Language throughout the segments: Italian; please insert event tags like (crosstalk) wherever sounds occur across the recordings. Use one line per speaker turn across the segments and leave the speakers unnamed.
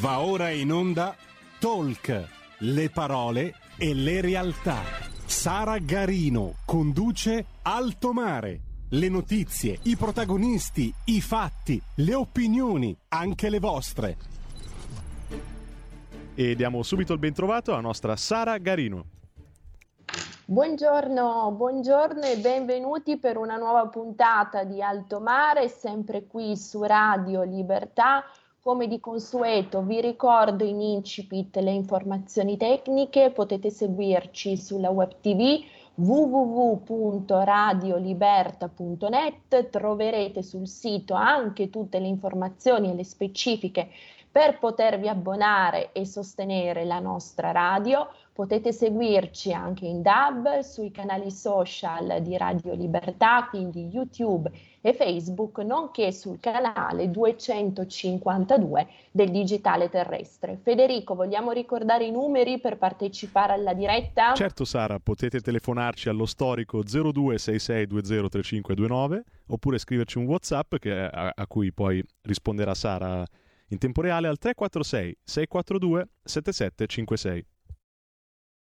Va ora in onda Talk, le parole e le realtà. Sara Garino conduce Alto Mare. Le notizie, i protagonisti, i fatti, le opinioni, anche le vostre.
E diamo subito il bentrovato alla nostra Sara Garino.
Buongiorno, buongiorno e benvenuti per una nuova puntata di Alto Mare, sempre qui su Radio Libertà. Come di consueto vi ricordo in incipit le informazioni tecniche, potete seguirci sulla web tv www.radioliberta.net, troverete sul sito anche tutte le informazioni e le specifiche per potervi abbonare e sostenere la nostra radio. Potete seguirci anche in DAB sui canali social di Radio Libertà, quindi YouTube e Facebook, nonché sul canale 252 del Digitale Terrestre. Federico, vogliamo ricordare i numeri per partecipare alla diretta?
Certo Sara, potete telefonarci allo storico 0266203529 oppure scriverci un WhatsApp che, a, a cui poi risponderà Sara in tempo reale al 346 642 7756.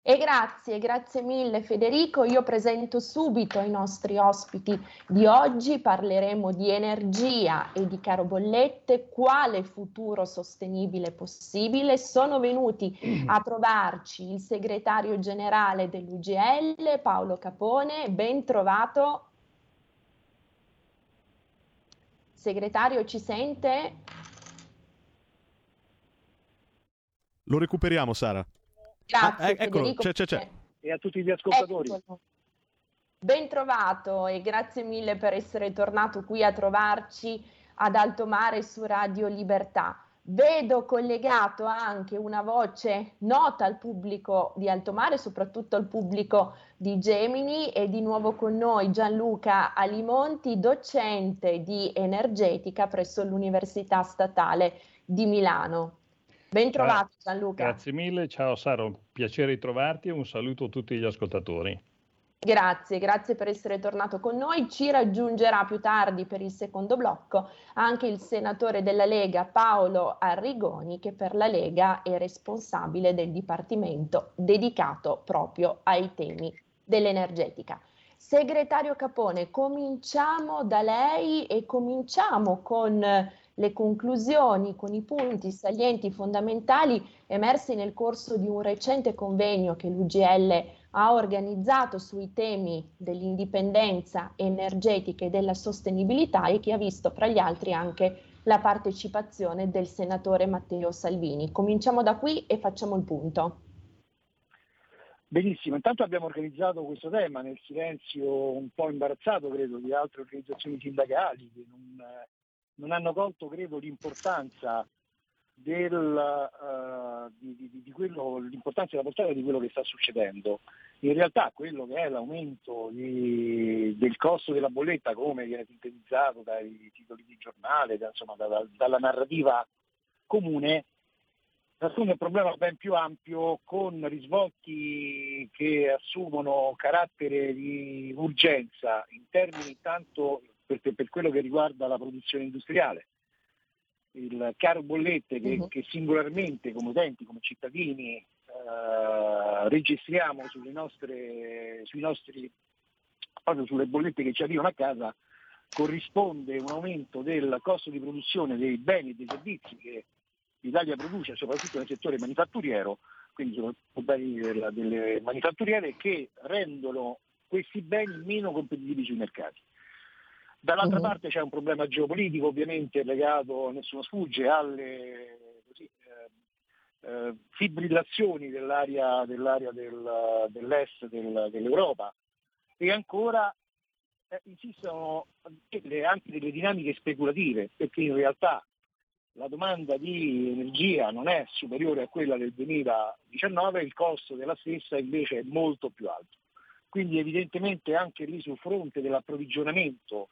E grazie, grazie mille Federico. Io presento subito i nostri ospiti di oggi, parleremo di energia e di caro bollette, quale futuro sostenibile possibile. Sono venuti a trovarci il segretario generale dell'UGL, Paolo Capone, ben trovato. Segretario, ci sente?
Lo recuperiamo, Sara.
Grazie,
ah, eh, eccolo, c'è, c'è, c'è.
E a tutti gli ascoltatori.
Eccolo. Ben trovato e grazie mille per essere tornato qui a trovarci ad Alto Mare su Radio Libertà. Vedo collegato anche una voce nota al pubblico di Alto Mare, soprattutto al pubblico di Gemini e di nuovo con noi Gianluca Alimonti, docente di energetica presso l'Università Statale di Milano. Ben trovato Gianluca.
Grazie mille, ciao Sara, un piacere di trovarti e un saluto a tutti gli ascoltatori.
Grazie, grazie per essere tornato con noi. Ci raggiungerà più tardi per il secondo blocco anche il senatore della Lega Paolo Arrigoni che per la Lega è responsabile del dipartimento dedicato proprio ai temi dell'energetica. Segretario Capone, cominciamo da lei e cominciamo con le conclusioni con i punti salienti fondamentali emersi nel corso di un recente convegno che l'UGL ha organizzato sui temi dell'indipendenza energetica e della sostenibilità e che ha visto fra gli altri anche la partecipazione del senatore Matteo Salvini. Cominciamo da qui e facciamo il punto.
Benissimo, intanto abbiamo organizzato questo tema nel silenzio un po' imbarazzato, credo, di altre organizzazioni sindacali che non, non hanno colto, credo, l'importanza del, uh, di, di, di quello, l'importanza della portata di quello che sta succedendo. In realtà quello che è l'aumento di, del costo della bolletta, come viene sintetizzato dai titoli di giornale, da, insomma, da, da, dalla narrativa comune, assume un problema ben più ampio con risvolti che assumono carattere di urgenza in termini intanto per, per quello che riguarda la produzione industriale. Il caro bollette che, uh-huh. che singolarmente come utenti, come cittadini eh, registriamo sulle nostre, sui nostri, proprio sulle bollette che ci arrivano a casa, corrisponde un aumento del costo di produzione dei beni e dei servizi che l'Italia produce, soprattutto nel settore manifatturiero, quindi soprattutto beni delle manifatturiere, che rendono questi beni meno competitivi sui mercati. Dall'altra uh-huh. parte c'è un problema geopolitico ovviamente legato, nessuno sfugge, alle così, eh, eh, fibrillazioni dell'area, dell'area del, dell'est del, dell'Europa e ancora eh, insistono delle, anche delle dinamiche speculative perché in realtà la domanda di energia non è superiore a quella del 2019, il costo della stessa invece è molto più alto. Quindi evidentemente anche lì sul fronte dell'approvvigionamento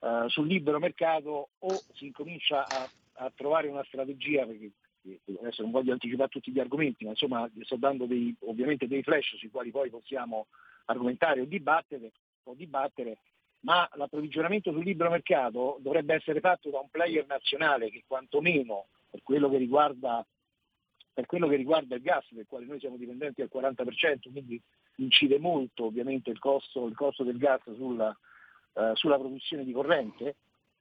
uh, sul libero mercato o si incomincia a, a trovare una strategia, perché adesso non voglio anticipare tutti gli argomenti, ma insomma sto dando dei, ovviamente dei flash sui quali poi possiamo argomentare o dibattere, o dibattere ma l'approvvigionamento sul libero mercato dovrebbe essere fatto da un player nazionale che quantomeno per quello che riguarda, quello che riguarda il gas, del quale noi siamo dipendenti al 40%, quindi incide molto ovviamente il costo, il costo del gas sulla, eh, sulla produzione di corrente,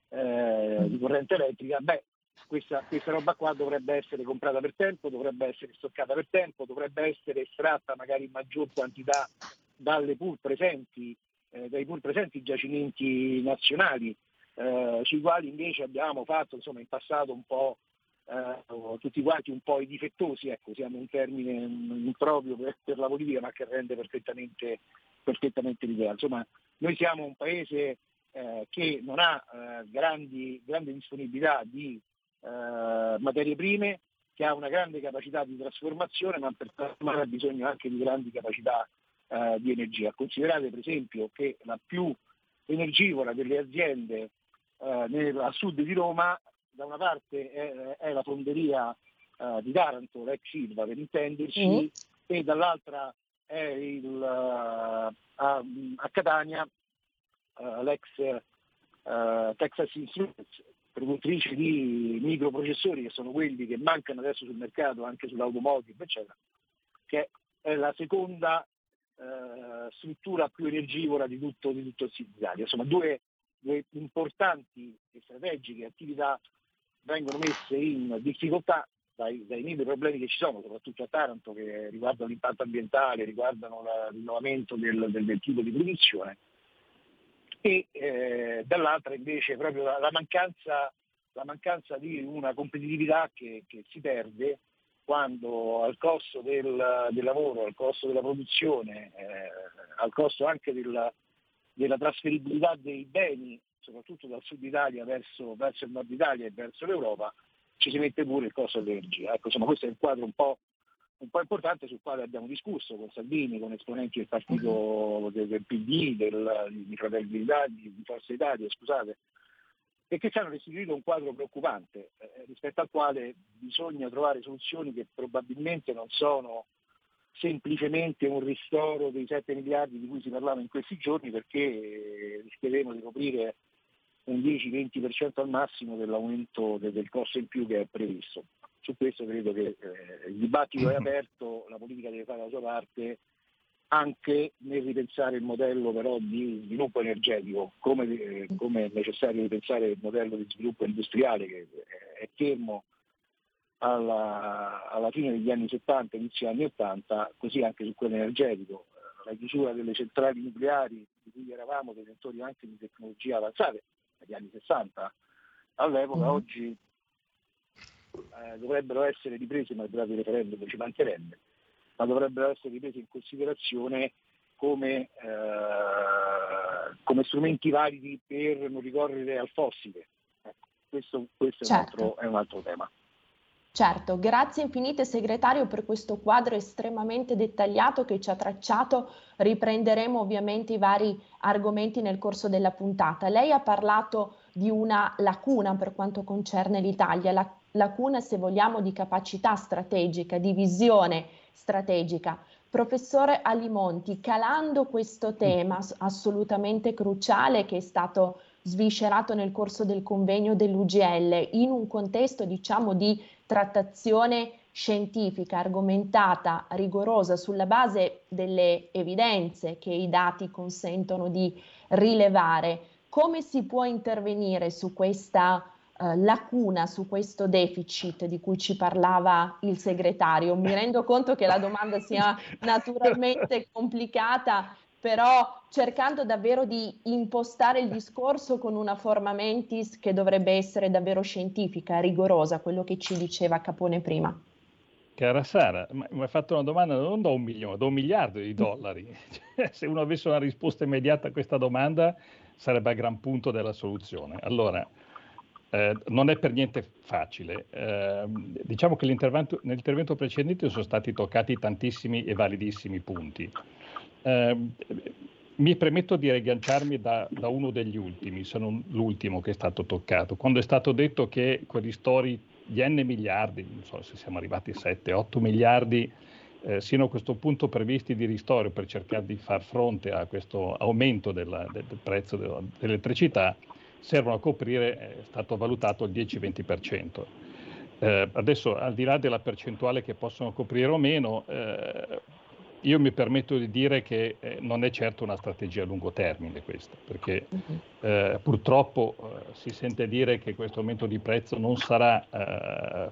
eh, di corrente elettrica, beh, questa, questa, roba qua dovrebbe essere comprata per tempo, dovrebbe essere stoccata per tempo, dovrebbe essere estratta magari in maggior quantità dalle pur presenti, eh, dai pur presenti giacimenti nazionali, eh, sui quali invece abbiamo fatto insomma, in passato un po' eh, tutti quanti un po' i difettosi, ecco, siamo un termine improprio per, per, la politica ma che rende perfettamente, perfettamente l'idea. Insomma, noi siamo un paese eh, che non ha eh, grandi, grande disponibilità di eh, materie prime, che ha una grande capacità di trasformazione, ma per trasformare ha bisogno anche di grandi capacità eh, di energia. Considerate per esempio che la più energivora delle aziende eh, nel, a sud di Roma, da una parte è, è la fonderia eh, di Taranto, l'ex Silva per intenderci, mm. e dall'altra è il, a, a, Catania l'ex Texas Instruments produttrici di microprocessori che sono quelli che mancano adesso sul mercato anche sull'automotive, eccetera, che è la seconda eh, struttura più energivora di tutto, di tutto il Italia. Insomma, due, due importanti e strategiche attività vengono messe in difficoltà dai, dai mille problemi che ci sono, soprattutto a Taranto, che riguardano l'impatto ambientale, riguardano il rinnovamento del, del, del tipo di produzione. E eh, dall'altra invece proprio la, la, mancanza, la, mancanza, di una competitività che, che si perde quando al costo del, del, lavoro, al costo della produzione, eh, al costo anche della, della, trasferibilità dei beni, soprattutto dal sud Italia verso, verso, il nord Italia e verso l'Europa, ci si mette pure il costo dell'energia. Ecco, insomma, questo è il quadro un po' un po' importante sul quale abbiamo discusso con Salvini, con esponenti del partito mhm. del, del PD, del, di Fratelli d'Italia, di Forza Italia, scusate, e che ci hanno restituito un quadro preoccupante eh, rispetto al quale bisogna trovare soluzioni che probabilmente non sono semplicemente un ristoro dei 7 miliardi di cui si parlava in questi giorni perché eh, rischieremo di coprire un 10-20% al massimo dell'aumento del, costo in più che è previsto su questo credo che eh, il dibattito è aperto, la politica deve fare la sua parte anche nel ripensare il modello però di sviluppo energetico, come, eh, come è necessario ripensare il modello di sviluppo industriale che è fermo alla, alla fine degli anni 70, inizio anni 80, così anche su quello energetico. La chiusura delle centrali nucleari di cui eravamo detentori anche di tecnologie avanzate negli anni 60, all'epoca mm. oggi eh, dovrebbero essere riprese, malgrado il referendum ci mancherebbe, ma dovrebbero essere riprese in considerazione come, eh, come strumenti validi per non ricorrere al fossile. Ecco, questo, questo certo. è, un certo. altro, è un altro tema.
Certo, grazie infinite segretario per questo quadro estremamente dettagliato che ci ha tracciato. Riprenderemo ovviamente i vari argomenti nel corso della puntata. Lei ha parlato di una lacuna per quanto concerne l'Italia, la lacuna, se vogliamo, di capacità strategica, di visione strategica. Professore Alimonti, calando questo tema assolutamente cruciale che è stato sviscerato nel corso del convegno dell'UGL in un contesto diciamo di trattazione scientifica, argomentata, rigorosa sulla base delle evidenze che i dati consentono di rilevare, come si può intervenire su questa eh, lacuna su questo deficit di cui ci parlava il segretario. Mi rendo conto che la domanda sia (laughs) naturalmente complicata, però cercando davvero di impostare il discorso con una forma mentis che dovrebbe essere davvero scientifica, rigorosa, quello che ci diceva Capone prima.
Cara Sara, mi hai fatto una domanda non da un milione, da un miliardo di dollari. (laughs) Cioè, se uno avesse una risposta immediata a questa domanda sarebbe a gran punto della soluzione. Allora, eh, non è per niente facile. Eh, diciamo che nell'intervento precedente sono stati toccati tantissimi e validissimi punti. Eh, mi permetto di riagganciarmi da, da, uno degli ultimi, se non l'ultimo che è stato toccato, quando è stato detto che quei ristori di n miliardi, non so se siamo arrivati a 7-8 miliardi, eh, siano a questo punto previsti di ristoro per cercare di far fronte a questo aumento della, del, del prezzo dell'elettricità, servono a coprire, è stato valutato il 10-20%. Eh, adesso, al di là della percentuale che possono coprire o meno, eh, io mi permetto di dire che eh, non è certo una strategia a lungo termine questa, perché mhm. eh, purtroppo eh, si sente dire che questo aumento di prezzo non sarà, eh,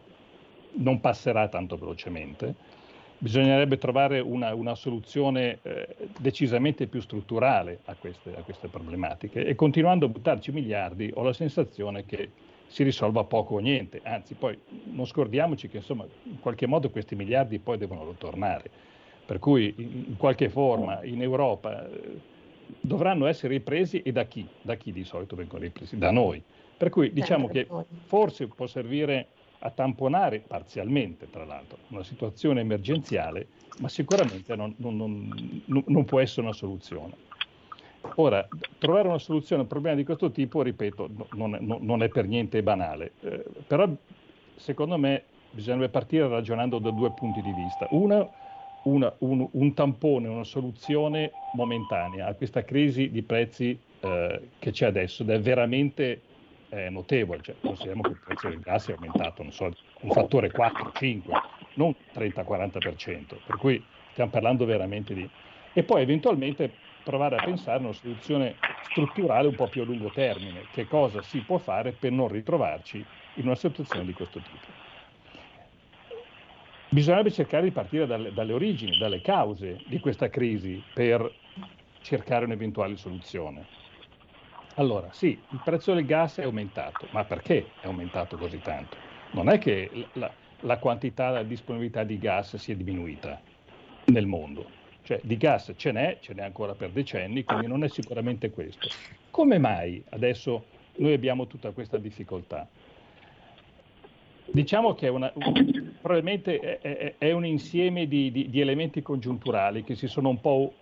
non passerà tanto velocemente. Bisognerebbe trovare una, una soluzione eh, decisamente più strutturale a queste, a queste problematiche e continuando a buttarci miliardi ho la sensazione che si risolva poco o niente, anzi poi non scordiamoci che insomma in qualche modo questi miliardi poi devono tornare per cui in qualche forma in Europa eh, dovranno essere ripresi e da chi? Da chi di solito vengono ripresi? Da noi. Per cui diciamo che forse può servire a tamponare parzialmente, tra l'altro, una situazione emergenziale, ma sicuramente non, non, non, non può essere una soluzione. Ora, trovare una soluzione a un problema di questo tipo, ripeto, non è, non è per niente banale, eh, però secondo me bisognerebbe partire ragionando da due punti di vista. Uno una, un, un, tampone, una soluzione momentanea a questa crisi di prezzi eh, che c'è adesso ed è veramente eh, notevole. Cioè, consideriamo che il prezzo del gas è aumentato so, un fattore 4-5, non 30-40%, per cui stiamo parlando veramente di... E poi eventualmente provare a pensare a una soluzione strutturale un po' più a lungo termine, che cosa si può fare per non ritrovarci in una situazione di questo tipo. Bisognerebbe cercare di partire dalle, dalle origini, dalle cause di questa crisi per cercare un'eventuale soluzione. Allora, sì, il prezzo del gas è aumentato, ma perché è aumentato così tanto? Non è che la, la quantità, la disponibilità di gas sia diminuita nel mondo. Cioè di gas ce n'è, ce n'è ancora per decenni, quindi non è sicuramente questo. Come mai adesso noi abbiamo tutta questa difficoltà? Diciamo che è una, probabilmente è, è, un insieme di, di, di, elementi congiunturali che si sono un po'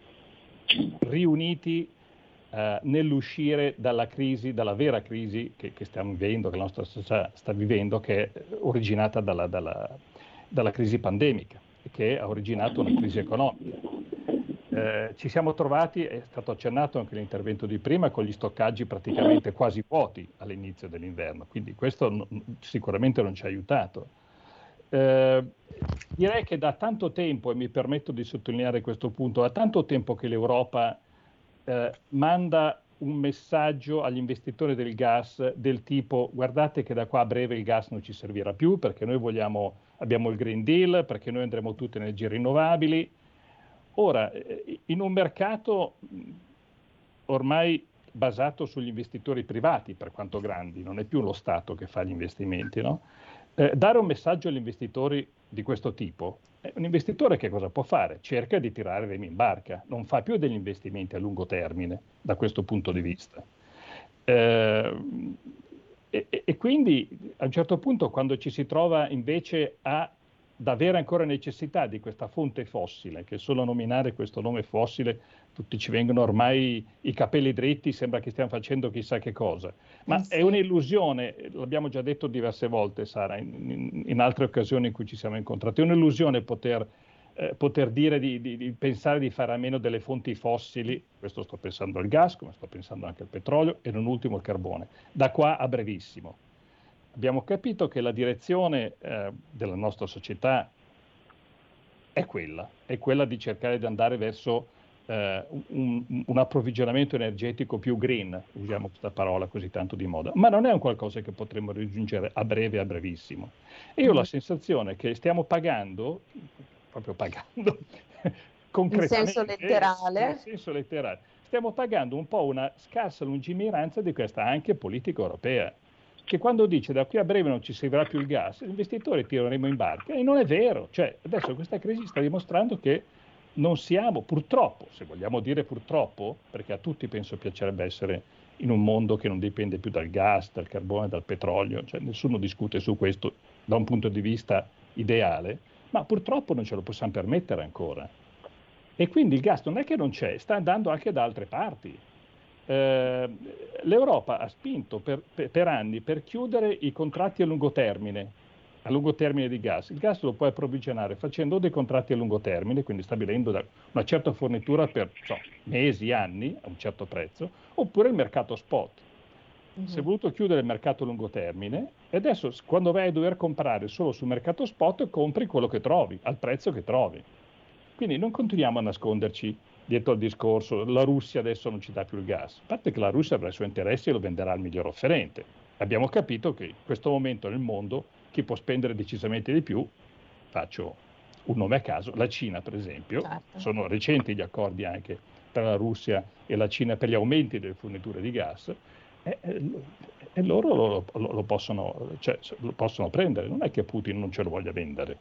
riuniti eh, nell'uscire dalla crisi, dalla vera crisi che, che, stiamo vivendo, che la nostra società sta vivendo, che è originata dalla, dalla, dalla crisi pandemica che ha originato una crisi economica. Eh, ci siamo trovati, è stato accennato anche l'intervento di prima, con gli stoccaggi praticamente quasi vuoti all'inizio dell'inverno, quindi questo n- sicuramente non ci ha aiutato. Eh, direi che da tanto tempo, e mi permetto di sottolineare questo punto, da tanto tempo che l'Europa eh, manda un messaggio agli investitori del gas del tipo guardate che da qua a breve il gas non ci servirà più perché noi vogliamo, abbiamo il Green Deal, perché noi andremo tutte energie rinnovabili, Ora, eh, in un mercato ormai basato sugli investitori privati, per quanto grandi, non è più lo Stato che fa gli investimenti, no? eh, dare un messaggio agli investitori di questo tipo, eh, un investitore che cosa può fare? Cerca di tirare remi in barca, non fa più degli investimenti a lungo termine da questo punto di vista. Eh, e, e, quindi a un certo punto quando ci si trova invece a da avere ancora necessità di questa fonte fossile, che solo a nominare questo nome fossile tutti ci vengono ormai i capelli dritti, sembra che stiamo facendo chissà che cosa. Ma eh sì. è un'illusione, l'abbiamo già detto diverse volte, Sara, in, in, altre occasioni in cui ci siamo incontrati, è un'illusione poter, eh, poter dire di, di, di, pensare di fare a meno delle fonti fossili, questo sto pensando al gas, come sto pensando anche al petrolio e non ultimo il carbone, da qua a brevissimo abbiamo capito che la direzione eh, della nostra società è quella, è quella di cercare di andare verso eh, un, un, approvvigionamento energetico più green, usiamo questa parola così tanto di moda, ma non è un qualcosa che potremmo raggiungere a breve, a brevissimo. E io ho la mm. sensazione che stiamo pagando, proprio pagando, concretamente, (laughs)
in senso letterale,
in senso letterale, stiamo pagando un po' una scarsa lungimiranza di questa anche politica europea che quando dice da qui a breve non ci servirà più il gas, gli investitori tireremo in barca e non è vero. Cioè, adesso questa crisi sta dimostrando che non siamo, purtroppo, se vogliamo dire purtroppo, perché a tutti penso piacerebbe essere in un mondo che non dipende più dal gas, dal carbone, dal petrolio, cioè nessuno discute su questo da un punto di vista ideale, ma purtroppo non ce lo possiamo permettere ancora. E quindi il gas non è che non c'è, sta andando anche da altre parti. Eh, L'Europa ha spinto per, per, anni per chiudere i contratti a lungo termine, a lungo termine di gas. Il gas lo puoi approvvigionare facendo dei contratti a lungo termine, quindi stabilendo una certa fornitura per so, mesi, anni, a un certo prezzo, oppure il mercato spot. mm-hmm. si è voluto chiudere il mercato a lungo termine e adesso quando vai a dover comprare solo sul mercato spot compri quello che trovi, al prezzo che trovi. Quindi non continuiamo a nasconderci dietro al discorso la Russia adesso non ci dà più il gas, a parte che la Russia avrà i suoi interessi e lo venderà al miglior offerente. Abbiamo capito che in questo momento nel mondo chi può spendere decisamente di più, faccio un nome a caso, la Cina per esempio, certo. sono recenti gli accordi anche tra la Russia e la Cina per gli aumenti delle forniture di gas, e, e loro lo, lo, lo, possono, cioè, lo possono prendere, non è che Putin non ce lo voglia vendere.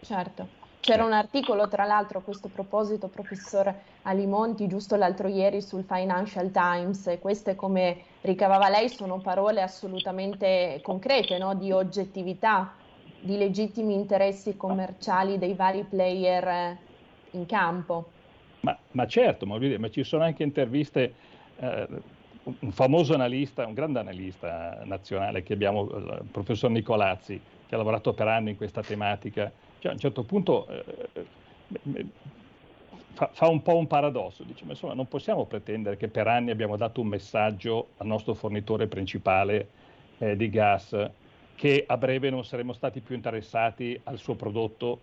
Certo. C'era un articolo, tra l'altro, a questo proposito, professor Alimonti, giusto l'altro ieri sul Financial Times, e queste, come ricavava lei, sono parole assolutamente concrete, no? di oggettività, di legittimi interessi commerciali dei vari player in campo.
Ma, ma certo, ma, ma, ci sono anche interviste, eh, un famoso analista, un grande analista nazionale che abbiamo, il professor Nicolazzi, che ha lavorato per anni in questa tematica, cioè, a un certo punto eh, fa, fa, un po' un paradosso, dice, ma insomma non possiamo pretendere che per anni abbiamo dato un messaggio al nostro fornitore principale eh, di gas che a breve non saremmo stati più interessati al suo prodotto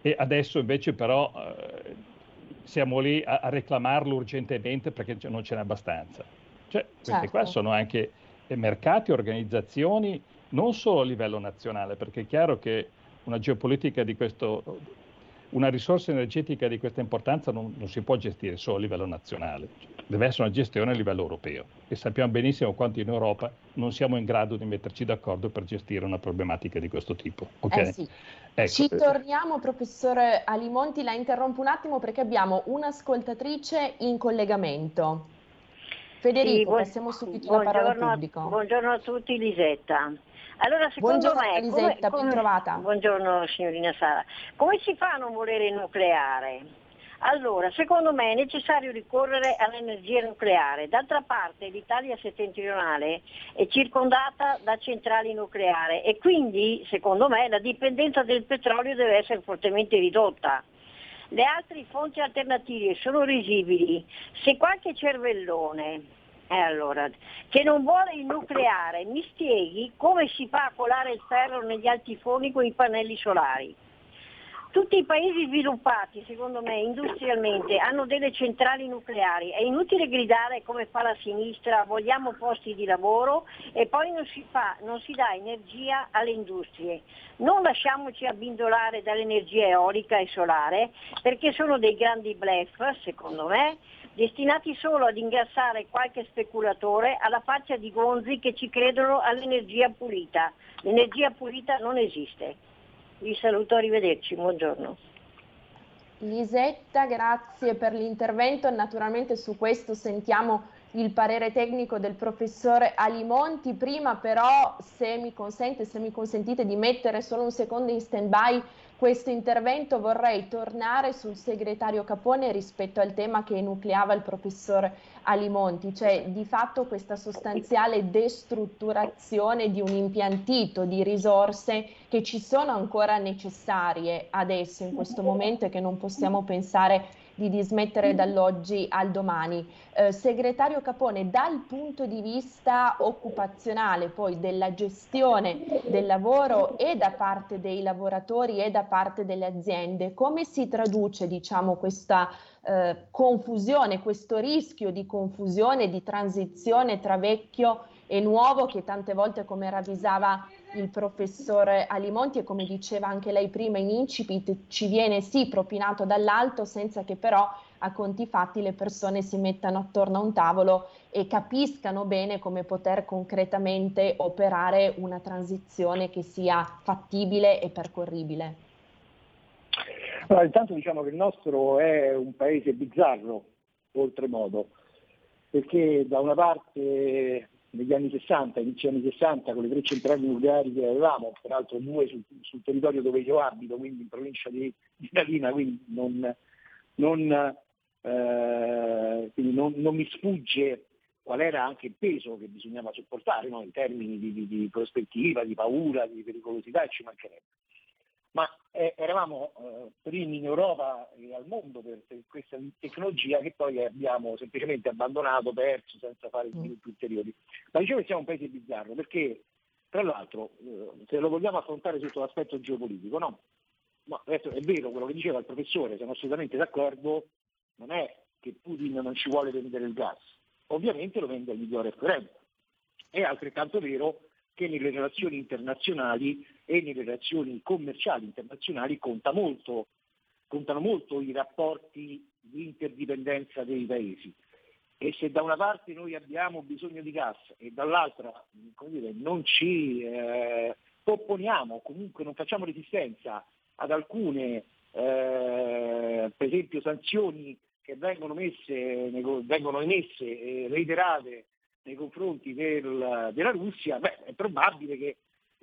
e adesso invece però eh, siamo lì a, a, reclamarlo urgentemente perché non ce n'è abbastanza. Cioè, queste certo. qua sono anche mercati, organizzazioni, non solo a livello nazionale, perché è chiaro che una geopolitica di questo, una risorsa energetica di questa importanza non, non, si può gestire solo a livello nazionale, deve essere una gestione a livello europeo e sappiamo benissimo quanto in Europa non siamo in grado di metterci d'accordo per gestire una problematica di questo tipo. Okay?
Eh sì. ecco. Ci torniamo, professore Alimonti, la interrompo un attimo perché abbiamo un'ascoltatrice in collegamento. Federico, sì, passiamo subito la parola al pubblico.
buongiorno a tutti, Lisetta. Allora, secondo
buongiorno
me,
Elisetta, come, come,
Buongiorno signorina Sara. Come si fa a non volere il nucleare? Allora, secondo me è necessario ricorrere all'energia nucleare. D'altra parte l'Italia settentrionale è circondata da centrali nucleari e quindi, secondo me, la dipendenza del petrolio deve essere fortemente ridotta. Le altre fonti alternative sono risibili. Se qualche cervellone eh allora, che non vuole il nucleare, mi spieghi come si fa a colare il ferro negli altifoni con i pannelli solari? Tutti i paesi sviluppati, secondo me, industrialmente, hanno delle centrali nucleari. È inutile gridare come fa la sinistra, vogliamo posti di lavoro e poi non si, fa, non si dà energia alle industrie. Non lasciamoci abbindolare dall'energia eolica e solare perché sono dei grandi bluff, secondo me, destinati solo ad ingrassare qualche speculatore alla faccia di gonzi che ci credono all'energia pulita. L'energia pulita non esiste. Vi saluto, arrivederci, buongiorno.
Lisetta, grazie per l'intervento. Naturalmente su questo sentiamo il parere tecnico del professore Alimonti. Prima però, se mi consente, se mi consentite di mettere solo un secondo in stand-by questo intervento vorrei tornare sul segretario Capone rispetto al tema che enucleava il professor Alimonti, cioè di fatto questa sostanziale destrutturazione di un impiantito di risorse che ci sono ancora necessarie adesso in questo momento e che non possiamo pensare di dismettere dall'oggi al domani. Eh, segretario Capone, dal punto di vista occupazionale, poi della gestione del lavoro e da parte dei lavoratori e da parte delle aziende, come si traduce diciamo, questa eh, confusione, questo rischio di confusione, di transizione tra vecchio e nuovo che tante volte, come ravvisava il professor Alimonti e come diceva anche lei prima in incipit, ci viene sì propinato dall'alto senza che però a conti fatti le persone si mettano attorno a un tavolo e capiscano bene come poter concretamente operare una transizione che sia fattibile e percorribile.
Allora, intanto diciamo che il nostro è un paese bizzarro, oltremodo, perché da una parte negli anni 60, inizio anni 60, con le tre centrali nucleari che avevamo, peraltro due sul, sul territorio dove io abito, quindi in provincia di, di Latina, quindi, non, non, eh, quindi non, non, mi sfugge qual era anche il peso che bisognava sopportare no? in termini di, di, di, prospettiva, di paura, di pericolosità e ci mancherebbe. Ma eh, eravamo eh, primi in Europa e al mondo per, per, questa tecnologia che poi abbiamo semplicemente abbandonato, perso, senza fare mm. sviluppi ulteriori. Ma dicevo che siamo un paese bizzarro perché, tra l'altro, eh, se lo vogliamo affrontare sotto l'aspetto geopolitico, no? Ma adesso è vero quello che diceva il professore, siamo assolutamente d'accordo, non è che Putin non ci vuole vendere il gas, ovviamente lo vende al migliore offerente. È altrettanto vero che nelle relazioni internazionali e nelle relazioni commerciali internazionali conta molto, contano molto i rapporti di interdipendenza dei paesi. E se da una parte noi abbiamo bisogno di gas e dall'altra dire, non ci eh, opponiamo, comunque non facciamo resistenza ad alcune, eh, per esempio, sanzioni che vengono, messe, vengono emesse e reiterate nei confronti del, della Russia, beh, è probabile che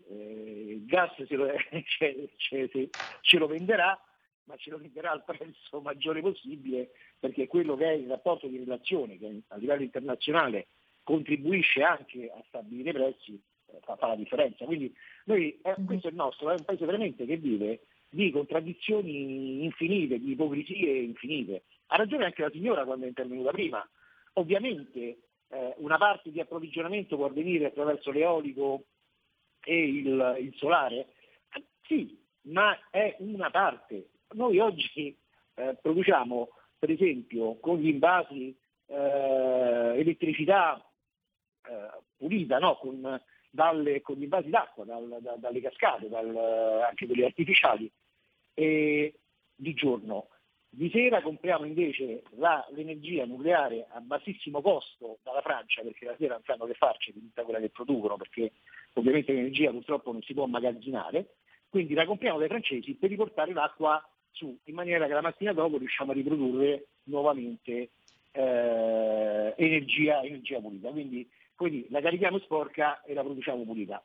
eh, il gas ce lo, (laughs) ce, ce, ce lo, venderà, ma ce lo venderà al prezzo maggiore possibile, perché quello che è il rapporto di relazione che a livello internazionale contribuisce anche a stabilire i prezzi, eh, fa, fa, la differenza. Quindi noi, eh, mhm. questo è il nostro, è un paese veramente che vive di contraddizioni infinite, di ipocrisie infinite. Ha ragione anche la signora quando è intervenuta prima. Ovviamente eh, una parte di approvvigionamento può avvenire attraverso l'eolico e il, il solare? Sì, ma è una parte. Noi oggi eh, produciamo, per esempio, con gli invasi eh, elettricità eh, pulita, no? con, dalle, con, gli invasi d'acqua, dal, da, dalle cascate, dal, anche quelle artificiali, di giorno. Di sera compriamo invece la, l'energia nucleare a bassissimo costo dalla Francia perché la sera non sanno che farci di tutta quella che producono perché ovviamente l'energia purtroppo non si può immagazzinare, quindi la compriamo dai francesi per riportare l'acqua su in maniera che la mattina dopo riusciamo a riprodurre nuovamente eh, energia, energia, pulita. Quindi, quindi la carichiamo sporca e la produciamo pulita.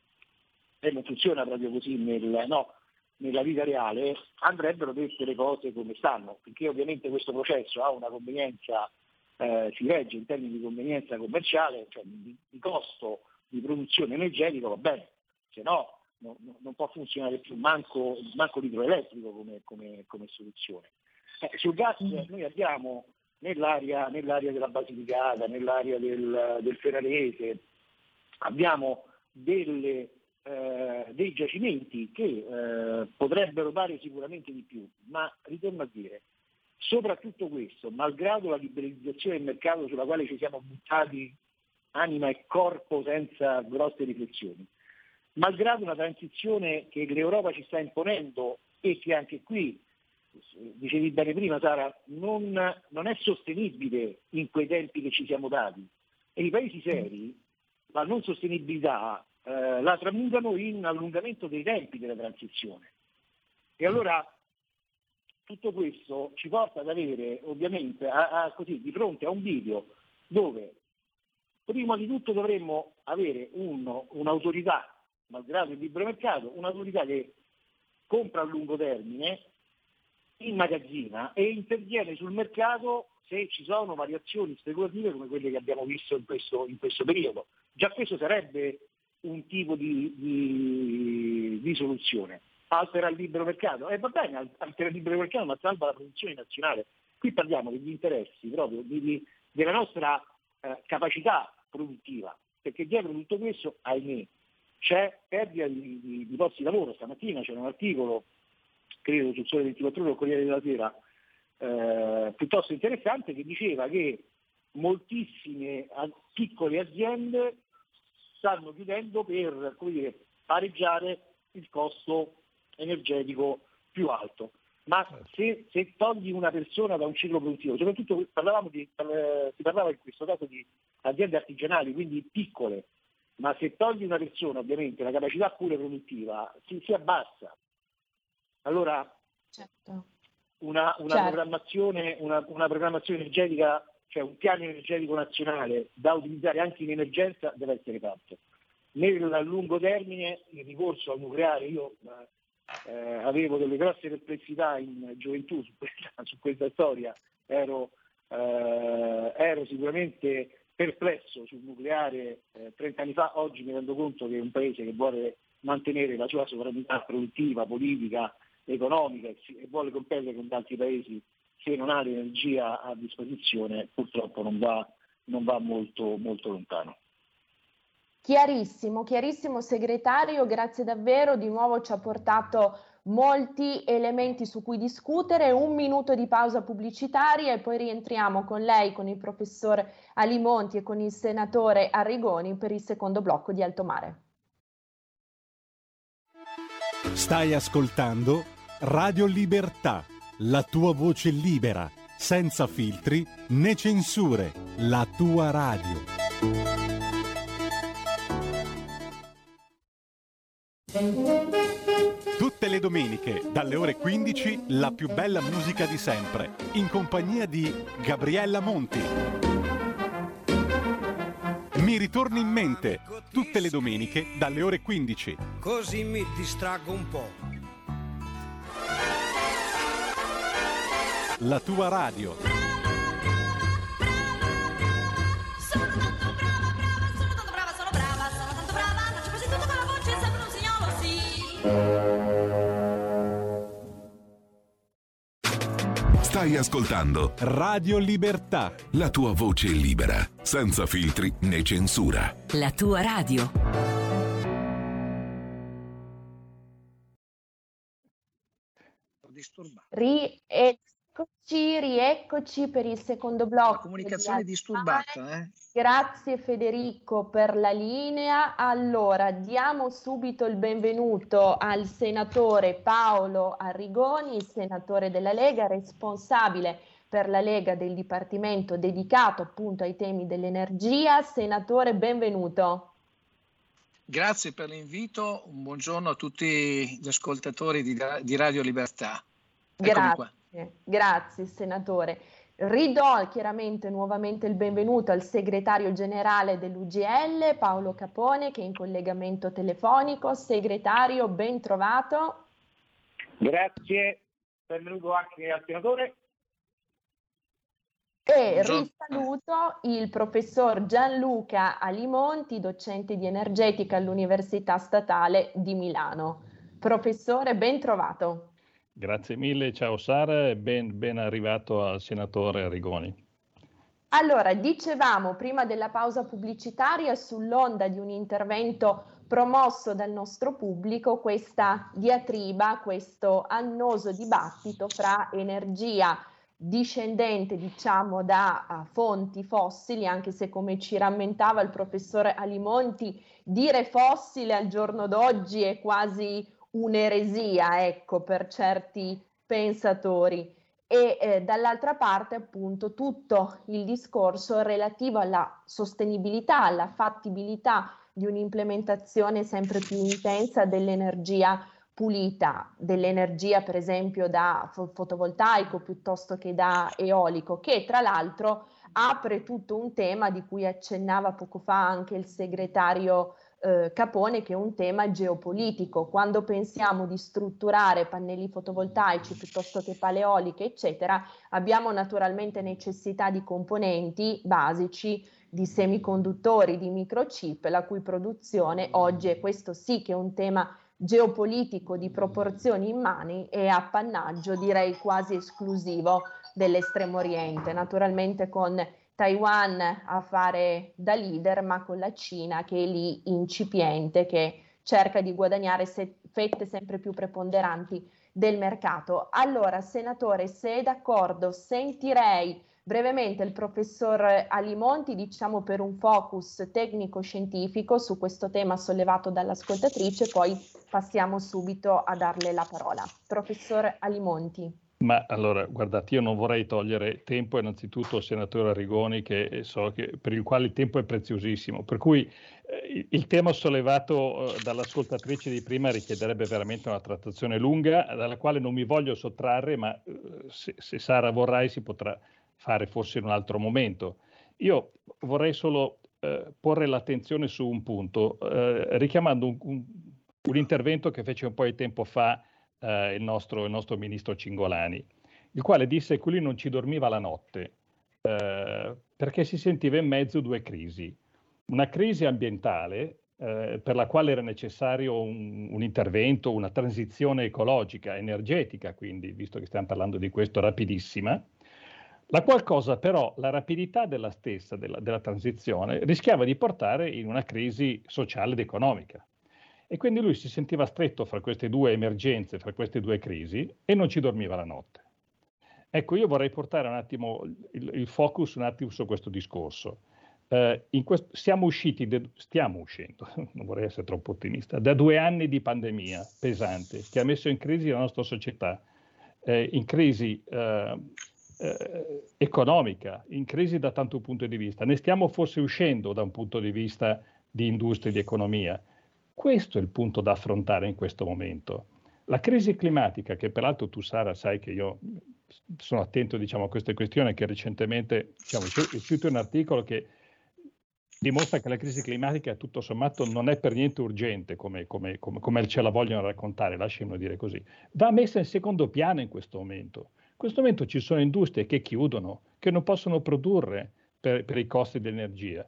E non funziona proprio così nel, no, nella vita reale andrebbero dette le cose come stanno, perché ovviamente questo processo ha una convenienza, eh, si regge in termini di convenienza commerciale, cioè di, di costo di produzione energetica, va bene, se no, no non può funzionare più manco, manco l'idroelettrico come, come, come soluzione. Eh, sul gas mm. noi abbiamo nell'area, nell'area della Basilicata, nell'area del, del Ferrarese, abbiamo delle eh, dei giacimenti che eh, potrebbero dare sicuramente di più, ma ritorno a dire, soprattutto questo, malgrado la liberalizzazione del mercato sulla quale ci siamo buttati anima e corpo senza grosse riflessioni, malgrado una transizione che l'Europa ci sta imponendo e che anche qui, dicevi bene prima Sara, non, non è sostenibile in quei tempi che ci siamo dati. E i paesi seri la non sostenibilità eh, la tramutano in allungamento dei tempi della transizione. E allora tutto questo ci porta ad avere ovviamente a, a, così, di fronte a un video dove prima di tutto dovremmo avere un, un'autorità, malgrado il libero mercato, un'autorità che compra a lungo termine, immagazzina e interviene sul mercato se ci sono variazioni speculative come quelle che abbiamo visto in questo, in questo periodo. Già questo sarebbe un tipo di, di, di soluzione. Altera il libero mercato, e eh, va bene, altera il libero mercato, ma salva la produzione nazionale. Qui parliamo degli interessi proprio di, della nostra eh, capacità produttiva, perché dietro tutto questo, ahimè, c'è perdita di, di, di, posti di lavoro. Stamattina c'era un articolo, credo sul Sole 24 ore del Corriere della Sera, eh, piuttosto interessante, che diceva che moltissime piccole aziende stanno chiudendo per dire, pareggiare il costo energetico più alto. Ma certo. se, se, togli una persona da un ciclo produttivo, soprattutto di, si parlava in questo caso di aziende artigianali, quindi piccole, ma se togli una persona ovviamente la capacità pure produttiva si, si abbassa. Allora certo. una, una, certo. Programmazione, una, una programmazione energetica cioè un piano energetico nazionale da utilizzare anche in emergenza deve essere fatto. Nel lungo termine il ricorso al nucleare, io eh, avevo delle grosse perplessità in gioventù su questa, su questa storia, ero, eh, ero, sicuramente perplesso sul nucleare eh, 30 anni fa, oggi mi rendo conto che è un paese che vuole mantenere la sua sovranità produttiva, politica economica e vuole competere con altri paesi, se non ha l'energia a disposizione purtroppo non va, non va molto, molto lontano.
Chiarissimo, chiarissimo segretario, grazie davvero, di nuovo ci ha portato molti elementi su cui discutere, un minuto di pausa pubblicitaria e poi rientriamo con lei, con il professor Alimonti e con il senatore Arrigoni per il secondo blocco di Alto Mare.
Stai ascoltando Radio Libertà, la tua voce libera, senza filtri né censure, la tua radio. Tutte le domeniche, dalle ore 15, la più bella musica di sempre, in compagnia di Gabriella Monti. Mi ritorni in mente, tutte le domeniche, dalle ore 15.
Così mi distraggo un po'.
La tua radio.
Stai ascoltando
Radio Libertà.
La tua voce libera, senza filtri né censura.
La tua radio.
Rieccoci, rieccoci per il secondo blocco. La
comunicazione disturbata, eh?
Grazie Federico per la linea. Allora, diamo subito il benvenuto al senatore Paolo Arrigoni, senatore della Lega, responsabile per la Lega del Dipartimento dedicato appunto ai temi dell'energia. Senatore, benvenuto.
Grazie per l'invito, un buongiorno a tutti gli ascoltatori di, di Radio Libertà.
Eccomi grazie, qua. Grazie senatore. Ridò chiaramente nuovamente il benvenuto al segretario generale dell'UGL, Paolo Capone, che è in collegamento telefonico. Segretario, ben trovato.
Grazie, benvenuto anche al senatore.
E risaluto il professor Gianluca Alimonti, docente di energetica all'Università Statale di Milano. Professore, ben trovato.
Grazie mille, ciao Sara e ben, ben arrivato al senatore Arrigoni.
Allora, dicevamo prima della pausa pubblicitaria sull'onda di un intervento promosso dal nostro pubblico questa diatriba, questo annoso dibattito fra energia discendente diciamo da uh, fonti fossili, anche se come ci rammentava il professore Alimonti, dire fossile al giorno d'oggi è quasi un'eresia, ecco, per certi pensatori. E eh, dall'altra parte, appunto, tutto il discorso relativo alla sostenibilità, alla fattibilità di un'implementazione sempre più intensa dell'energia pulita, dell'energia per esempio da fotovoltaico piuttosto che da eolico, che tra l'altro apre tutto un tema di cui accennava poco fa anche il segretario eh, Capone che è un tema geopolitico. Quando pensiamo di strutturare pannelli fotovoltaici piuttosto che paleoliche, eccetera, abbiamo naturalmente necessità di componenti basici, di semiconduttori, di microchip, la cui produzione oggi, e questo sì che è un tema geopolitico di proporzioni immani, è appannaggio direi quasi esclusivo dell'estremo oriente, naturalmente con Taiwan a fare da leader, ma con la Cina che è lì incipiente, che cerca di guadagnare se- fette sempre più preponderanti del mercato. Allora, senatore, se è d'accordo, sentirei brevemente il professor Alimonti, diciamo per un focus tecnico-scientifico su questo tema sollevato dall'ascoltatrice, poi passiamo subito a darle la parola. Professor Alimonti.
Ma allora, guardate, io non vorrei togliere tempo innanzitutto al senatore Arrigoni, che so che, per il quale il tempo è preziosissimo. Per cui eh, il tema sollevato eh, dall'ascoltatrice di prima richiederebbe veramente una trattazione lunga, dalla quale non mi voglio sottrarre, ma eh, se, se, Sara vorrai si potrà fare forse in un altro momento. Io vorrei solo eh, porre l'attenzione su un punto, eh, richiamando un, un, un intervento che fece un po' di tempo fa eh, il, nostro, il, nostro, ministro Cingolani, il quale disse che lui non ci dormiva la notte eh, perché si sentiva in mezzo due crisi. Una crisi ambientale eh, per la quale era necessario un, un, intervento, una transizione ecologica, energetica, quindi, visto che stiamo parlando di questo, rapidissima, la qual cosa però, la rapidità della stessa, della, della transizione, rischiava di portare in una crisi sociale ed economica. E quindi lui si sentiva stretto fra queste due emergenze, fra queste due crisi, e non ci dormiva la notte. Ecco, io vorrei portare un attimo il, il focus un attimo su questo discorso. Eh, quest- siamo usciti, de- stiamo uscendo, (laughs) non vorrei essere troppo ottimista, da due anni di pandemia pesante che ha messo in crisi la nostra società, eh, in crisi eh, eh, economica, in crisi da tanto punto di vista. Ne stiamo forse uscendo da un punto di vista di industria e di economia. Questo è il punto da affrontare in questo momento. La crisi climatica, che peraltro tu Sara sai che io sono attento diciamo, a queste questioni, che recentemente diciamo, è uscito un articolo che dimostra che la crisi climatica tutto sommato non è per niente urgente come, come, come, come ce la vogliono raccontare, lasciamo dire così. Va messa in secondo piano in questo momento. In questo momento ci sono industrie che chiudono, che non possono produrre per, per i costi dell'energia.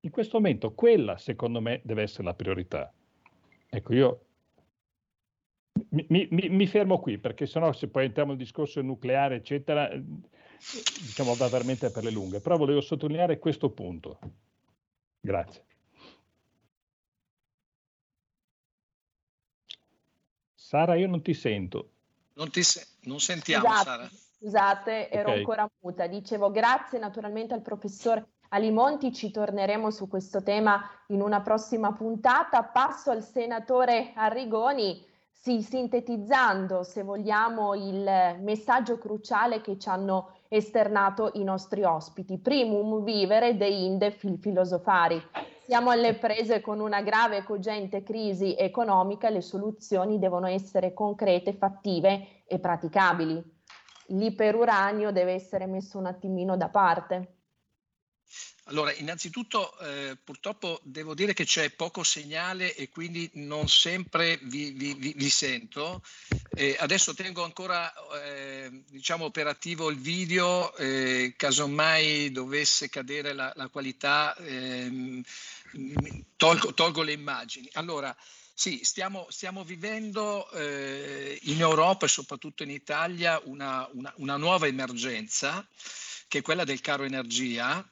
In questo momento quella, secondo me, deve essere la priorità. Ecco, io mi, mi, mi, fermo qui perché sennò se poi entriamo nel discorso nucleare, eccetera, diciamo va veramente per le lunghe. Però volevo sottolineare questo punto. Grazie. Sara, io non ti sento.
Non, ti se- non sentiamo,
scusate,
Sara.
Scusate, ero okay. ancora muta. Dicevo grazie naturalmente al professor Alimonti, ci torneremo su questo tema in una prossima puntata. Passo al senatore Arrigoni. Sì, sintetizzando, se vogliamo, il messaggio cruciale che ci hanno esternato i nostri ospiti. Primum vivere de inde fil filosofari. Siamo alle prese con una grave e cogente crisi economica, le soluzioni devono essere concrete, fattive e praticabili. L'iperuranio deve essere messo un attimino da parte.
Allora, innanzitutto eh, purtroppo devo dire che c'è poco segnale e quindi non sempre vi, vi, vi, vi sento. Eh, adesso tengo ancora eh, diciamo operativo il video, eh, casomai dovesse cadere la, la qualità, ehm, tolgo, tolgo, le immagini. Allora, sì, stiamo, stiamo vivendo eh, in Europa e soprattutto in Italia una, una, una nuova emergenza che è quella del caro energia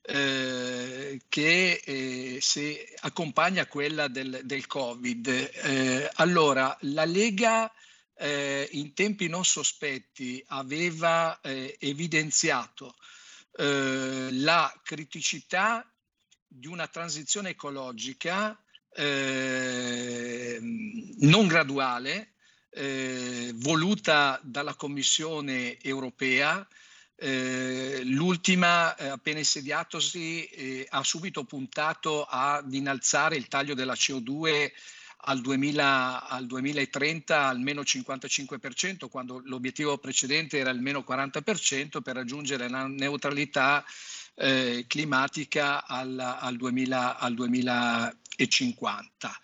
eh, che eh, si accompagna a quella del, del Covid. Eh, allora, la Lega eh, in tempi non sospetti aveva eh, evidenziato eh, la criticità di una transizione ecologica non graduale, voluta dalla Commissione europea, eh, l'ultima, eh, appena insediatosi, eh, ha subito puntato ad innalzare il taglio della CO2 al, 2000, al 2030 almeno 55%, quando l'obiettivo precedente era almeno 40% per raggiungere la neutralità eh, climatica al, al, 2000, al 2050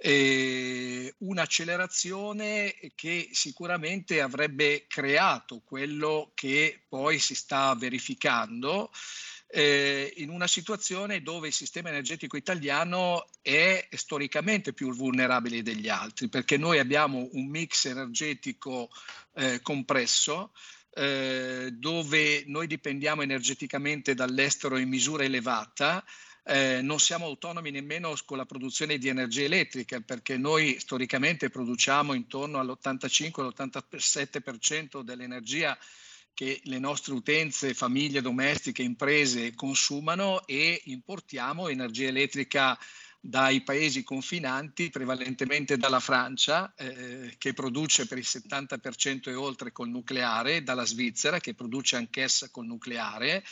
eh, un'accelerazione che sicuramente avrebbe creato quello che poi si sta verificando eh, in una situazione dove il sistema energetico italiano è storicamente più vulnerabile degli altri, perché noi abbiamo un mix energetico eh, compresso, eh, dove noi dipendiamo energeticamente dall'estero in misura elevata, eh, non siamo autonomi nemmeno con la produzione di energia elettrica perché noi storicamente produciamo intorno all'85-87% dell'energia che le nostre utenze, famiglie domestiche, imprese consumano e importiamo energia elettrica dai paesi confinanti, prevalentemente dalla Francia, eh, che produce per il 70% e oltre col nucleare, dalla Svizzera, che produce anch'essa col nucleare,